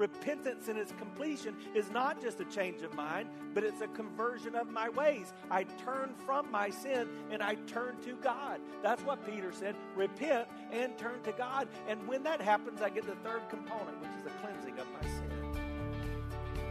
Repentance in its completion is not just a change of mind, but it's a conversion of my ways. I turn from my sin and I turn to God. That's what Peter said repent and turn to God. And when that happens, I get the third component, which is the cleansing of my sin.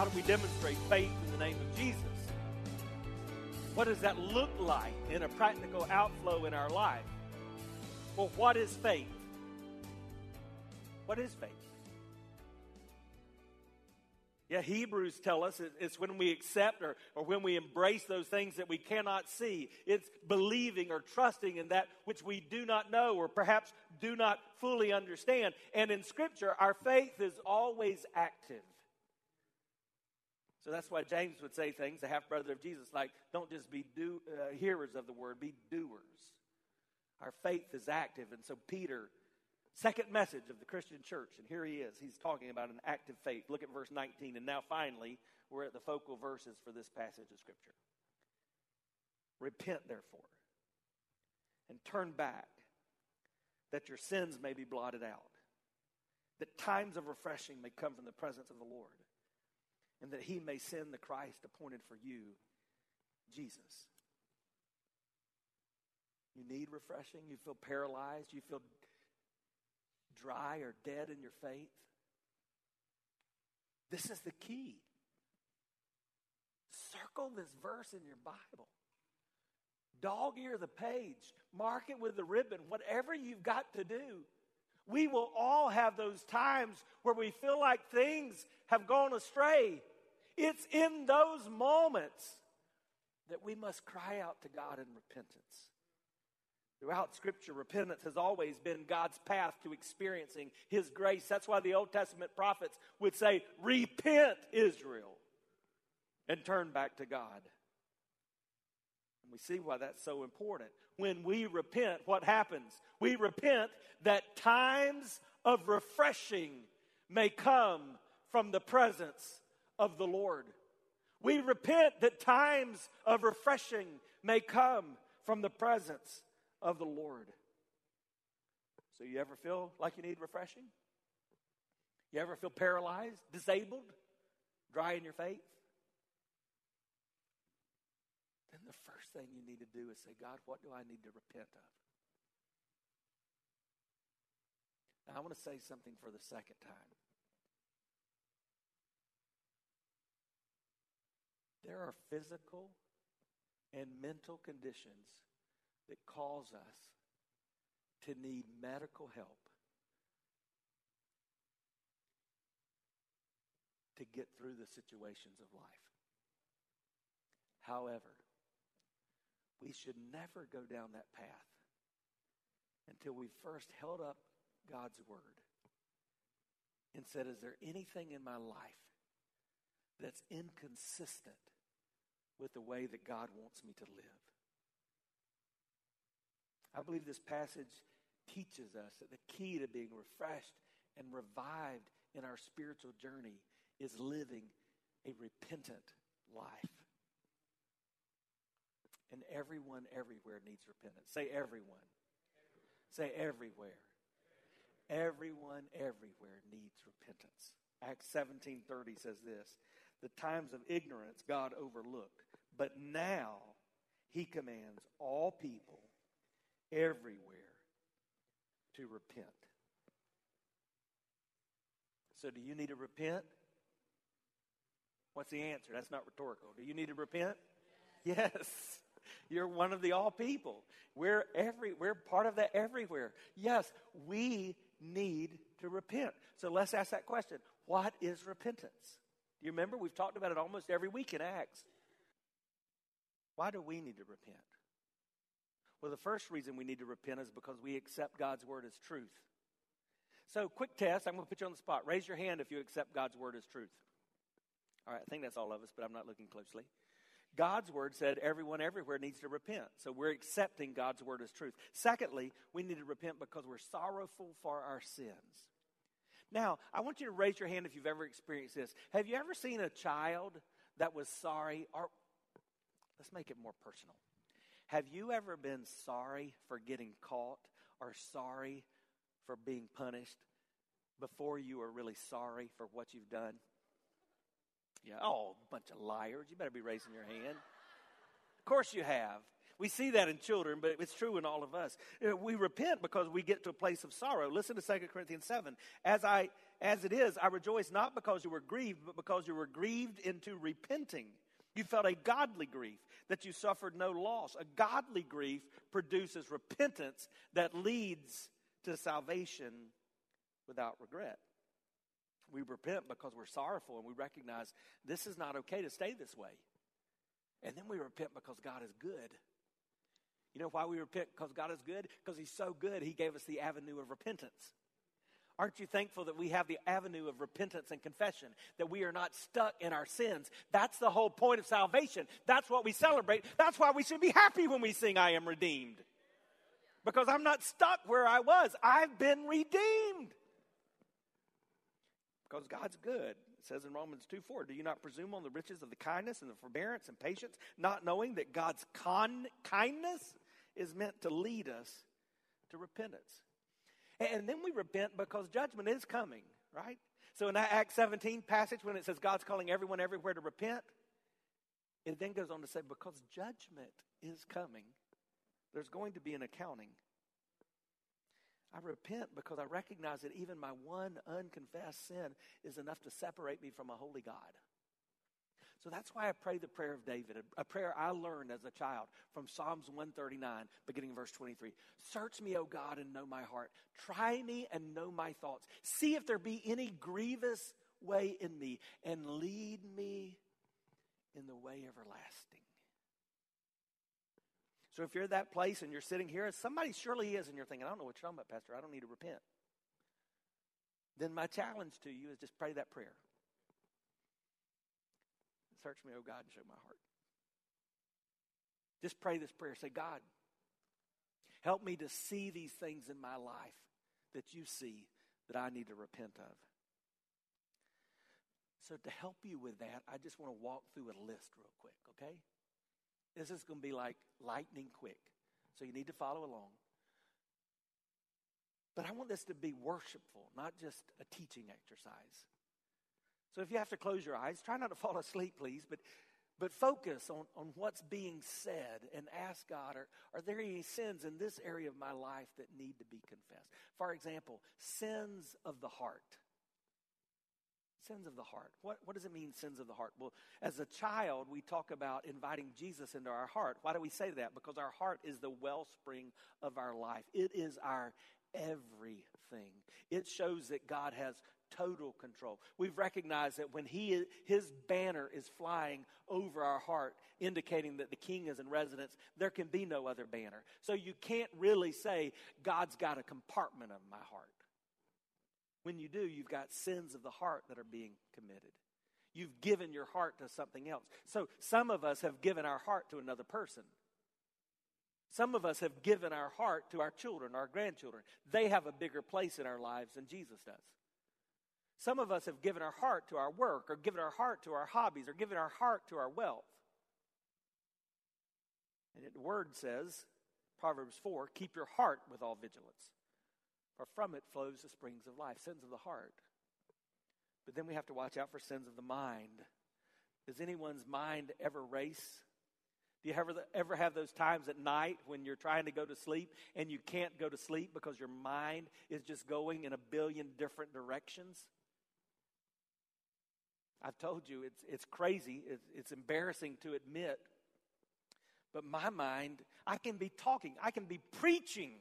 How do we demonstrate faith in the name of Jesus? What does that look like in a practical outflow in our life? Well, what is faith? What is faith? Yeah, Hebrews tell us it's when we accept or, or when we embrace those things that we cannot see. It's believing or trusting in that which we do not know or perhaps do not fully understand. And in Scripture, our faith is always active. So that's why James would say things, the half brother of Jesus, like, don't just be do, uh, hearers of the word, be doers. Our faith is active. And so, Peter, second message of the Christian church, and here he is. He's talking about an active faith. Look at verse 19. And now, finally, we're at the focal verses for this passage of Scripture. Repent, therefore, and turn back, that your sins may be blotted out, that times of refreshing may come from the presence of the Lord and that he may send the Christ appointed for you, Jesus. You need refreshing? You feel paralyzed? You feel dry or dead in your faith? This is the key. Circle this verse in your Bible. Dog ear the page. Mark it with the ribbon. Whatever you've got to do. We will all have those times where we feel like things have gone astray. It's in those moments that we must cry out to God in repentance. Throughout Scripture, repentance has always been God's path to experiencing His grace. That's why the Old Testament prophets would say, Repent, Israel, and turn back to God. And we see why that's so important. When we repent, what happens? We repent that times of refreshing may come from the presence of the Lord. We repent that times of refreshing may come from the presence of the Lord. So, you ever feel like you need refreshing? You ever feel paralyzed, disabled, dry in your faith? Then the first thing you need to do is say, God, what do I need to repent of? Now, I want to say something for the second time. There are physical and mental conditions that cause us to need medical help to get through the situations of life. However, we should never go down that path until we first held up God's word and said, Is there anything in my life that's inconsistent with the way that God wants me to live. I believe this passage teaches us that the key to being refreshed and revived in our spiritual journey is living a repentant life. And everyone everywhere needs repentance. Say everyone. Say everywhere. Everyone everywhere needs repentance. Acts 17:30 says this, the times of ignorance God overlooked, but now he commands all people everywhere to repent. So, do you need to repent? What's the answer? That's not rhetorical. Do you need to repent? Yes. You're one of the all people. We're every we're part of that everywhere. Yes, we need to repent. So let's ask that question. What is repentance? Do you remember we've talked about it almost every week in Acts? Why do we need to repent? Well, the first reason we need to repent is because we accept God's word as truth. So, quick test. I'm going to put you on the spot. Raise your hand if you accept God's word as truth. All right, I think that's all of us, but I'm not looking closely. God's word said everyone everywhere needs to repent. So we're accepting God's word as truth. Secondly, we need to repent because we're sorrowful for our sins. Now, I want you to raise your hand if you've ever experienced this. Have you ever seen a child that was sorry? Or let's make it more personal. Have you ever been sorry for getting caught or sorry for being punished before you were really sorry for what you've done? Yeah, oh, bunch of liars. You better be raising your hand. Of course you have. We see that in children, but it's true in all of us. Uh, we repent because we get to a place of sorrow. Listen to 2 Corinthians 7. As I as it is, I rejoice not because you were grieved, but because you were grieved into repenting. You felt a godly grief, that you suffered no loss. A godly grief produces repentance that leads to salvation without regret. We repent because we're sorrowful and we recognize this is not okay to stay this way. And then we repent because God is good. You know why we repent? Because God is good? Because He's so good, He gave us the avenue of repentance. Aren't you thankful that we have the avenue of repentance and confession, that we are not stuck in our sins? That's the whole point of salvation. That's what we celebrate. That's why we should be happy when we sing, I am redeemed. Because I'm not stuck where I was, I've been redeemed because God's good. It says in Romans 2 4, Do you not presume on the riches of the kindness and the forbearance and patience, not knowing that God's con- kindness is meant to lead us to repentance? And then we repent because judgment is coming, right? So in that Acts 17 passage, when it says God's calling everyone everywhere to repent, it then goes on to say, because judgment is coming, there's going to be an accounting. I repent because I recognize that even my one unconfessed sin is enough to separate me from a holy God. So that's why I pray the prayer of David, a, prayer I learned as a child from Psalms 139, beginning verse 23. Search me, O God, and know my heart. Try me and know my thoughts. See if there be any grievous way in me, and lead me in the way everlasting. So if you're at that place and you're sitting here, and somebody surely is, and you're thinking, I don't know what you're talking about, Pastor. I don't need to repent. Then my challenge to you is just pray that prayer. Search me, oh God, and show my heart. Just pray this prayer. Say, God, help me to see these things in my life that you see that I need to repent of. So, to help you with that, I just want to walk through a list real quick, okay? This is going to be like lightning quick. So you need to follow along. But I want this to be worshipful, not just a teaching exercise. So if you have to close your eyes, try not to fall asleep, please, but, but focus on, on what's being said and ask God, are, are there any sins in this area of my life that need to be confessed? For example, sins of the heart. Sins of the heart. What, what does it mean, sins of the heart? Well, as a child, we talk about inviting Jesus into our heart. Why do we say that? Because our heart is the wellspring of our life, it is our everything. It shows that God has total control. We've recognized that when he his banner is flying over our heart, indicating that the king is in residence, there can be no other banner. So you can't really say God's got a compartment of my heart. When you do, you've got sins of the heart that are being committed. You've given your heart to something else. So some of us have given our heart to another person. Some of us have given our heart to our children, our grandchildren. They have a bigger place in our lives than Jesus does. Some of us have given our heart to our work, or given our heart to our hobbies, or given our heart to our wealth. And the word says, Proverbs 4, keep your heart with all vigilance for from it flows the springs of life, sins of the heart. But then we have to watch out for sins of the mind. Does anyone's mind ever race? Do you ever, ever have those times at night when you're trying to go to sleep and you can't go to sleep because your mind is just going in a billion different directions? I've told you it's, it's crazy, it's, it's embarrassing to admit, but my mind, I can be talking, I can be preaching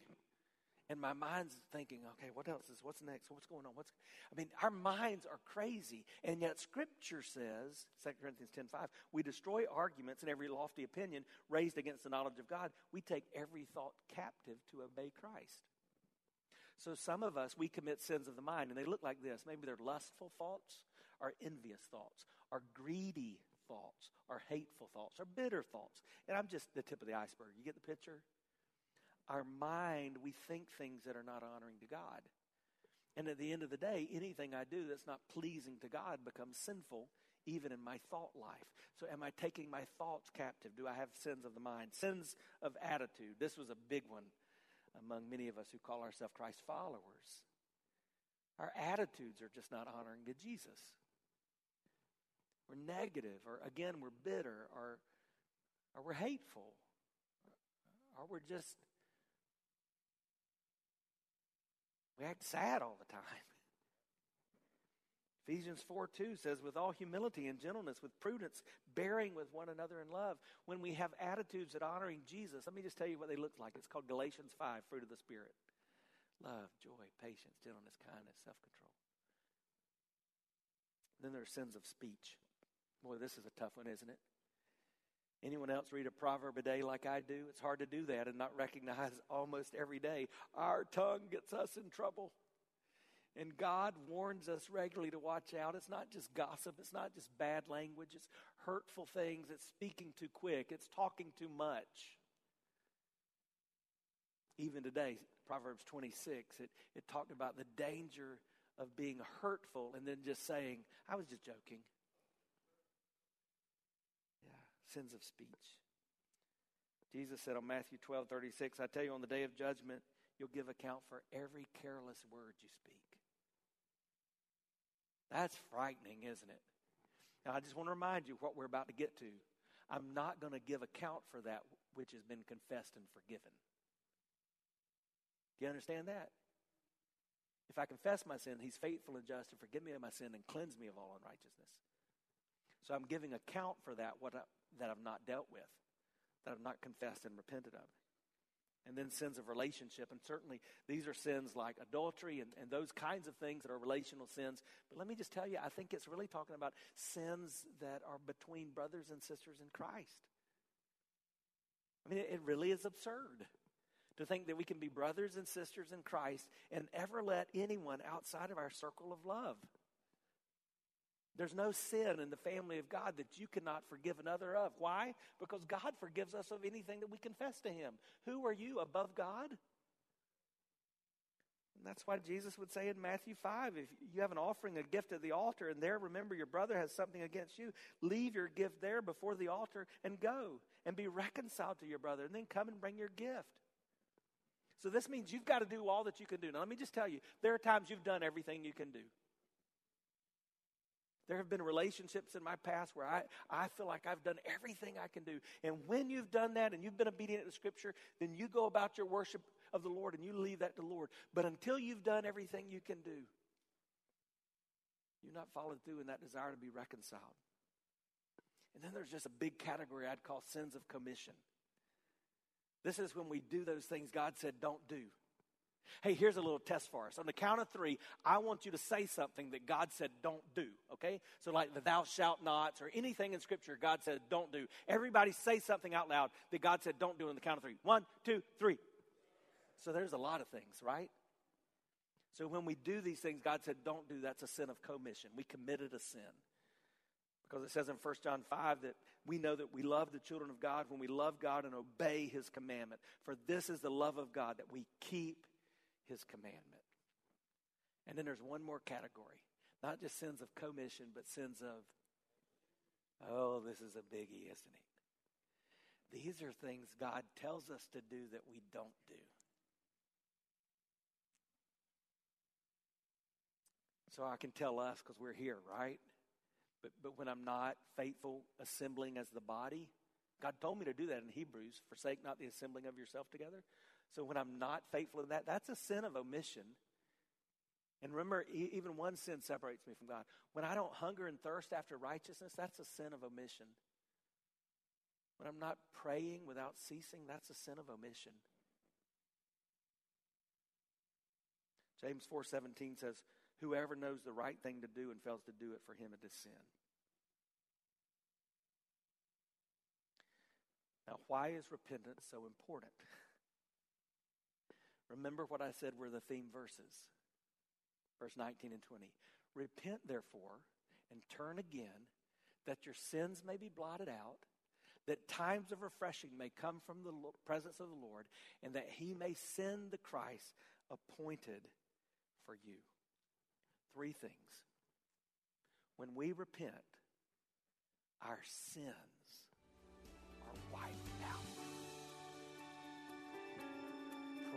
and my mind's thinking, okay, what else is, what's next? What's going on? What's, I mean, our minds are crazy. And yet Scripture says, 2 Corinthians 10 5, we destroy arguments and every lofty opinion raised against the knowledge of God. We take every thought captive to obey Christ. So some of us, we commit sins of the mind, and they look like this. Maybe they're lustful thoughts, or envious thoughts, or greedy thoughts, or hateful thoughts, or bitter thoughts. And I'm just the tip of the iceberg. You get the picture? Our mind, we think things that are not honoring to God. And at the end of the day, anything I do that's not pleasing to God becomes sinful, even in my thought life. So, am I taking my thoughts captive? Do I have sins of the mind? Sins of attitude. This was a big one among many of us who call ourselves Christ followers. Our attitudes are just not honoring to Jesus. We're negative, or again, we're bitter, or, or we're hateful, or we're just We act sad all the time. Ephesians 4 2 says, with all humility and gentleness, with prudence, bearing with one another in love. When we have attitudes that honoring Jesus, let me just tell you what they look like. It's called Galatians 5, fruit of the Spirit love, joy, patience, gentleness, kindness, self control. Then there are sins of speech. Boy, this is a tough one, isn't it? Anyone else read a proverb a day like I do? It's hard to do that and not recognize almost every day our tongue gets us in trouble. And God warns us regularly to watch out. It's not just gossip, it's not just bad language, it's hurtful things, it's speaking too quick, it's talking too much. Even today, Proverbs 26, it, it talked about the danger of being hurtful and then just saying, I was just joking sins of speech. Jesus said on Matthew 12 36, I tell you, on the day of judgment, you'll give account for every careless word you speak. That's frightening, isn't it? Now, I just want to remind you what we're about to get to. I'm not going to give account for that which has been confessed and forgiven. Do you understand that? If I confess my sin, he's faithful and just to forgive me of my sin and cleanse me of all unrighteousness. So I'm giving account for that, what I, that I've not dealt with, that I've not confessed and repented of. And then sins of relationship. And certainly these are sins like adultery and, and those kinds of things that are relational sins. But let me just tell you, I think it's really talking about sins that are between brothers and sisters in Christ. I mean, it, it really is absurd to think that we can be brothers and sisters in Christ and ever let anyone outside of our circle of love. There's no sin in the family of God that you cannot forgive another of. Why? Because God forgives us of anything that we confess to Him. Who are you above God? And that's why Jesus would say in Matthew 5 if you have an offering, a gift at the altar, and there remember your brother has something against you, leave your gift there before the altar and go and be reconciled to your brother, and then come and bring your gift. So this means you've got to do all that you can do. Now, let me just tell you there are times you've done everything you can do. There have been relationships in my past where I, I feel like I've done everything I can do. And when you've done that and you've been obedient to Scripture, then you go about your worship of the Lord and you leave that to the Lord. But until you've done everything you can do, you're not followed through in that desire to be reconciled. And then there's just a big category I'd call sins of commission. This is when we do those things God said don't do. Hey, here's a little test for us. On the count of three, I want you to say something that God said don't do, okay? So, like the thou shalt nots or anything in Scripture God said don't do. Everybody say something out loud that God said don't do on the count of three. One, two, three. So, there's a lot of things, right? So, when we do these things God said don't do, that's a sin of commission. We committed a sin. Because it says in 1 John 5 that we know that we love the children of God when we love God and obey his commandment. For this is the love of God, that we keep his commandment. And then there's one more category not just sins of commission, but sins of, oh, this is a biggie, isn't it? These are things God tells us to do that we don't do. So I can tell us because we're here, right? But, but when I'm not faithful assembling as the body, God told me to do that in Hebrews forsake not the assembling of yourself together. So when I'm not faithful in that, that's a sin of omission. And remember, even one sin separates me from God. When I don't hunger and thirst after righteousness, that's a sin of omission. When I'm not praying without ceasing, that's a sin of omission. James 4:17 says, "Whoever knows the right thing to do and fails to do it for him it is sin." Now, why is repentance so important? Remember what I said were the theme verses. Verse 19 and 20. Repent, therefore, and turn again, that your sins may be blotted out, that times of refreshing may come from the presence of the Lord, and that he may send the Christ appointed for you. Three things. When we repent, our sins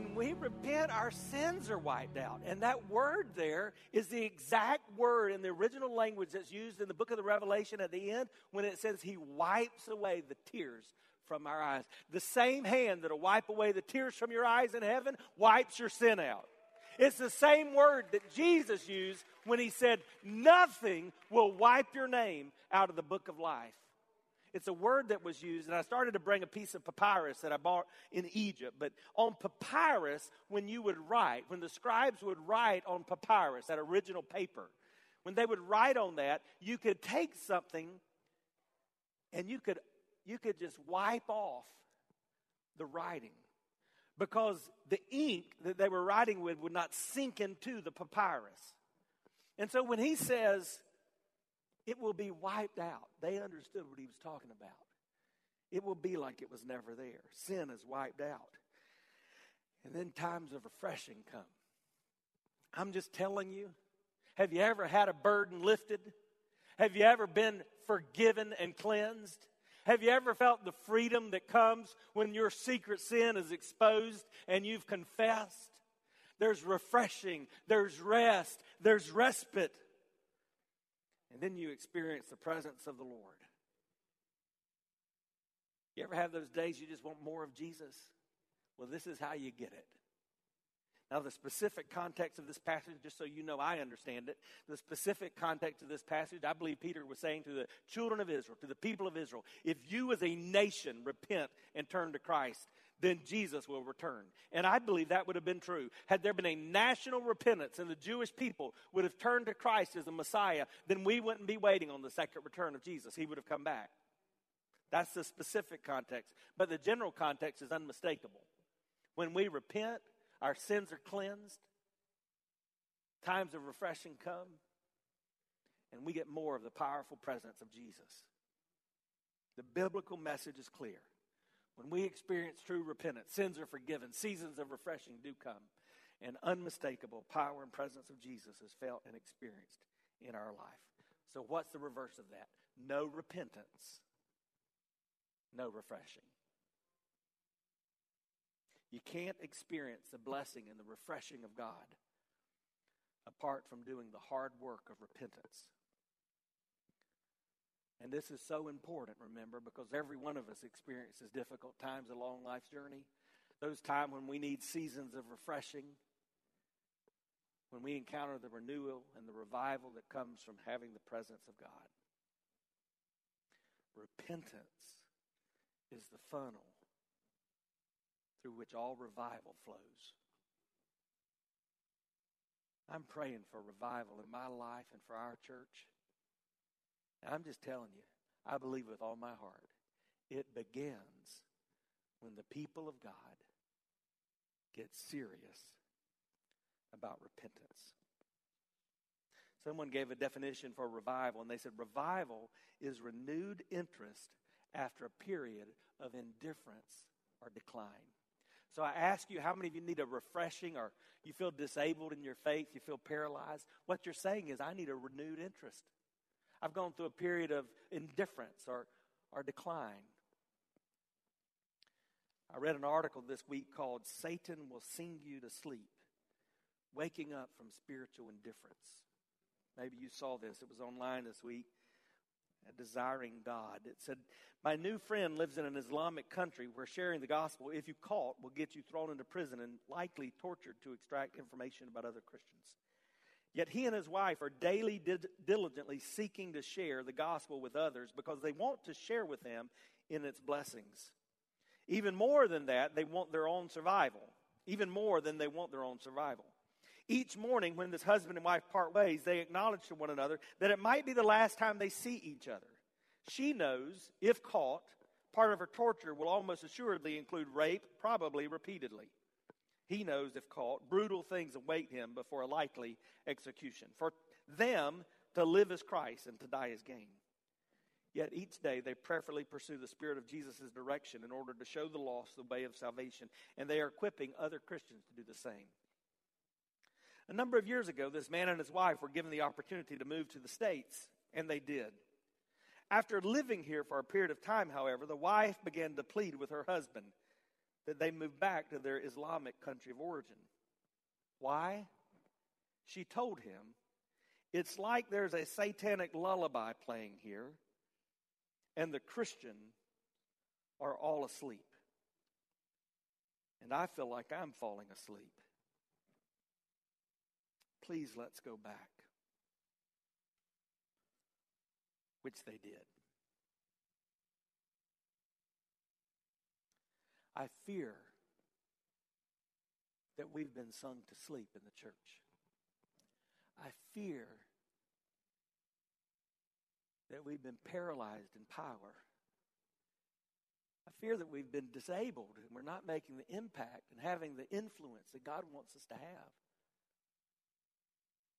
When we repent, our sins are wiped out. And that word there is the exact word in the original language that's used in the book of the Revelation at the end when it says he wipes away the tears from our eyes. The same hand that'll wipe away the tears from your eyes in heaven wipes your sin out. It's the same word that Jesus used when he said, Nothing will wipe your name out of the book of life. It's a word that was used, and I started to bring a piece of papyrus that I bought in Egypt. But on papyrus, when you would write, when the scribes would write on papyrus, that original paper, when they would write on that, you could take something and you could you could just wipe off the writing because the ink that they were writing with would not sink into the papyrus. And so when he says it will be wiped out, they understood what he was talking about. It will be like it was never there. Sin is wiped out. And then times of refreshing come. I'm just telling you. Have you ever had a burden lifted? Have you ever been forgiven and cleansed? Have you ever felt the freedom that comes when your secret sin is exposed and you've confessed? There's refreshing, there's rest, there's respite. And then you experience the presence of the Lord. You ever have those days you just want more of Jesus? Well, this is how you get it. Now, the specific context of this passage, just so you know I understand it, the specific context of this passage, I believe Peter was saying to the children of Israel, to the people of Israel, if you as a nation repent and turn to Christ, then Jesus will return. And I believe that would have been true. Had there been a national repentance and the Jewish people would have turned to Christ as the Messiah, then we wouldn't be waiting on the second return of Jesus. He would have come back. That's the specific context. But the general context is unmistakable. When we repent, our sins are cleansed. Times of refreshing come. And we get more of the powerful presence of Jesus. The biblical message is clear. When we experience true repentance, sins are forgiven, seasons of refreshing do come, and unmistakable power and presence of Jesus is felt and experienced in our life. So, what's the reverse of that? No repentance, no refreshing. You can't experience the blessing and the refreshing of God apart from doing the hard work of repentance. And this is so important, remember, because every one of us experiences difficult times along life's journey. Those times when we need seasons of refreshing, when we encounter the renewal and the revival that comes from having the presence of God. Repentance is the funnel through which all revival flows. I'm praying for revival in my life and for our church. I'm just telling you, I believe with all my heart. It begins when the people of God get serious about repentance. Someone gave a definition for revival, and they said revival is renewed interest after a period of indifference or decline. So I ask you, how many of you need a refreshing or you feel disabled in your faith, you feel paralyzed? What you're saying is, I need a renewed interest. I've gone through a period of indifference or, or decline. I read an article this week called Satan Will Sing You to Sleep Waking Up from Spiritual Indifference. Maybe you saw this, it was online this week. Desiring God. It said, My new friend lives in an Islamic country where sharing the gospel, if you caught, will get you thrown into prison and likely tortured to extract information about other Christians. Yet he and his wife are daily diligently seeking to share the gospel with others because they want to share with them in its blessings. Even more than that, they want their own survival. Even more than they want their own survival. Each morning, when this husband and wife part ways, they acknowledge to one another that it might be the last time they see each other. She knows, if caught, part of her torture will almost assuredly include rape, probably repeatedly. He knows, if caught, brutal things await him before a likely execution. For them to live as Christ and to die as gain. Yet each day they prayerfully pursue the Spirit of Jesus' direction in order to show the lost the way of salvation, and they are equipping other Christians to do the same. A number of years ago, this man and his wife were given the opportunity to move to the States, and they did. After living here for a period of time, however, the wife began to plead with her husband that they move back to their Islamic country of origin. Why? She told him, It's like there's a satanic lullaby playing here, and the Christian are all asleep. And I feel like I'm falling asleep please let's go back. Which they did. I fear that we've been sung to sleep in the church. I fear that we've been paralyzed in power. I fear that we've been disabled and we're not making the impact and having the influence that God wants us to have.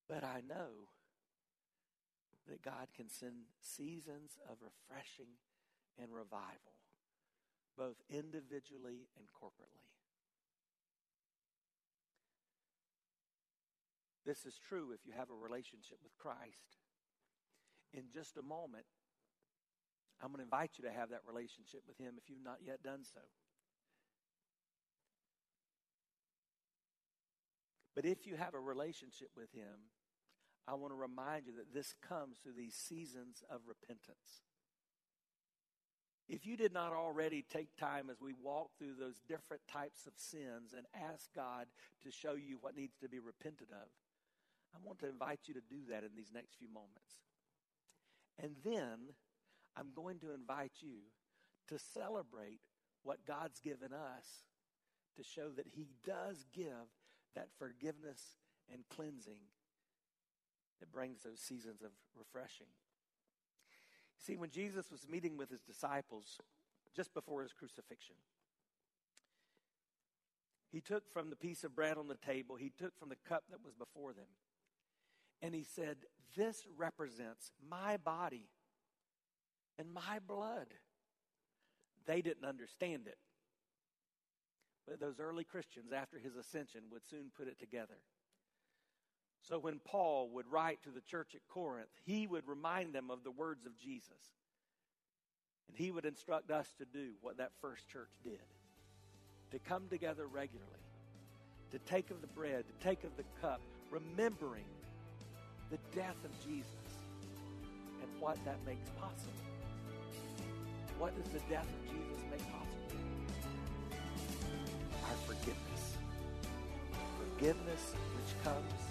But I know that God can send seasons of refreshing and revival, both individually and corporately. This is true if you have a relationship with Christ. In just a moment, I'm going to invite you to have that relationship with Him if you've not yet done so. But if you have a relationship with Him, I want to remind you that this comes through these seasons of repentance. If you did not already take time as we walk through those different types of sins and ask God to show you what needs to be repented of, I want to invite you to do that in these next few moments. And then I'm going to invite you to celebrate what God's given us to show that He does give that forgiveness and cleansing that brings those seasons of refreshing. See, when Jesus was meeting with his disciples just before his crucifixion, he took from the piece of bread on the table, he took from the cup that was before them, and he said, This represents my body and my blood. They didn't understand it. But those early Christians, after his ascension, would soon put it together. So when Paul would write to the church at Corinth, he would remind them of the words of Jesus. And he would instruct us to do what that first church did to come together regularly, to take of the bread, to take of the cup, remembering the death of Jesus and what that makes possible. What does the death of Jesus make possible? Our forgiveness. Forgiveness which comes